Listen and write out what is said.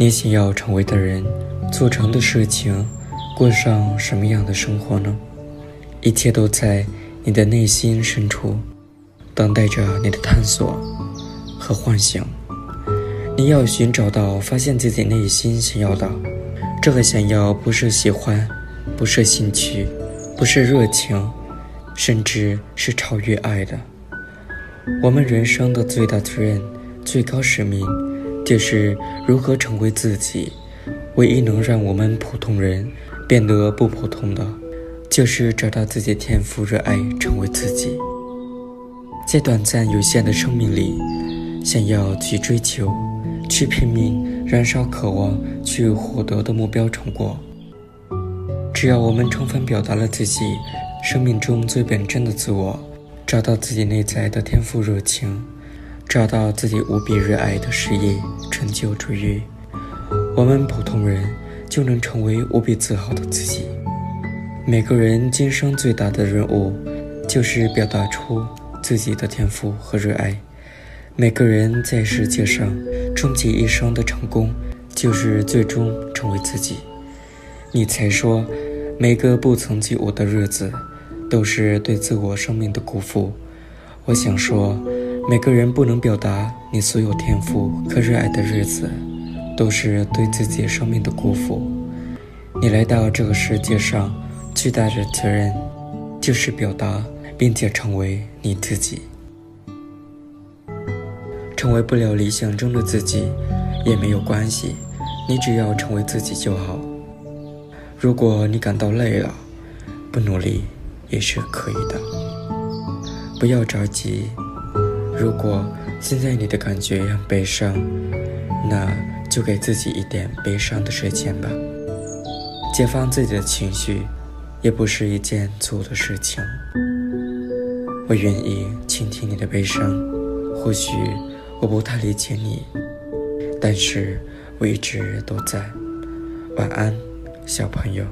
你想要成为的人，做成的事情，过上什么样的生活呢？一切都在你的内心深处，等待着你的探索和幻想。你要寻找到，发现自己内心想要的。这个想要不是喜欢，不是兴趣，不是热情，甚至是超越爱的。我们人生的最大责任、最高使命。就是如何成为自己。唯一能让我们普通人变得不普通的，就是找到自己天赋、热爱，成为自己。在短暂有限的生命里，想要去追求、去拼命、燃烧渴望、去获得的目标成果。只要我们充分表达了自己生命中最本真的自我，找到自己内在的天赋、热情。找到自己无比热爱的事业成就卓越，我们普通人就能成为无比自豪的自己。每个人今生最大的任务，就是表达出自己的天赋和热爱。每个人在世界上终其一生的成功，就是最终成为自己。你才说，每个不曾起舞的日子，都是对自我生命的辜负。我想说。每个人不能表达你所有天赋和热爱的日子，都是对自己生命的辜负。你来到这个世界上，最大的责任就是表达，并且成为你自己。成为不了理想中的自己也没有关系，你只要成为自己就好。如果你感到累了，不努力也是可以的。不要着急。如果现在你的感觉很悲伤，那就给自己一点悲伤的时间吧。解放自己的情绪，也不是一件错的事情。我愿意倾听你的悲伤，或许我不太理解你，但是我一直都在。晚安，小朋友。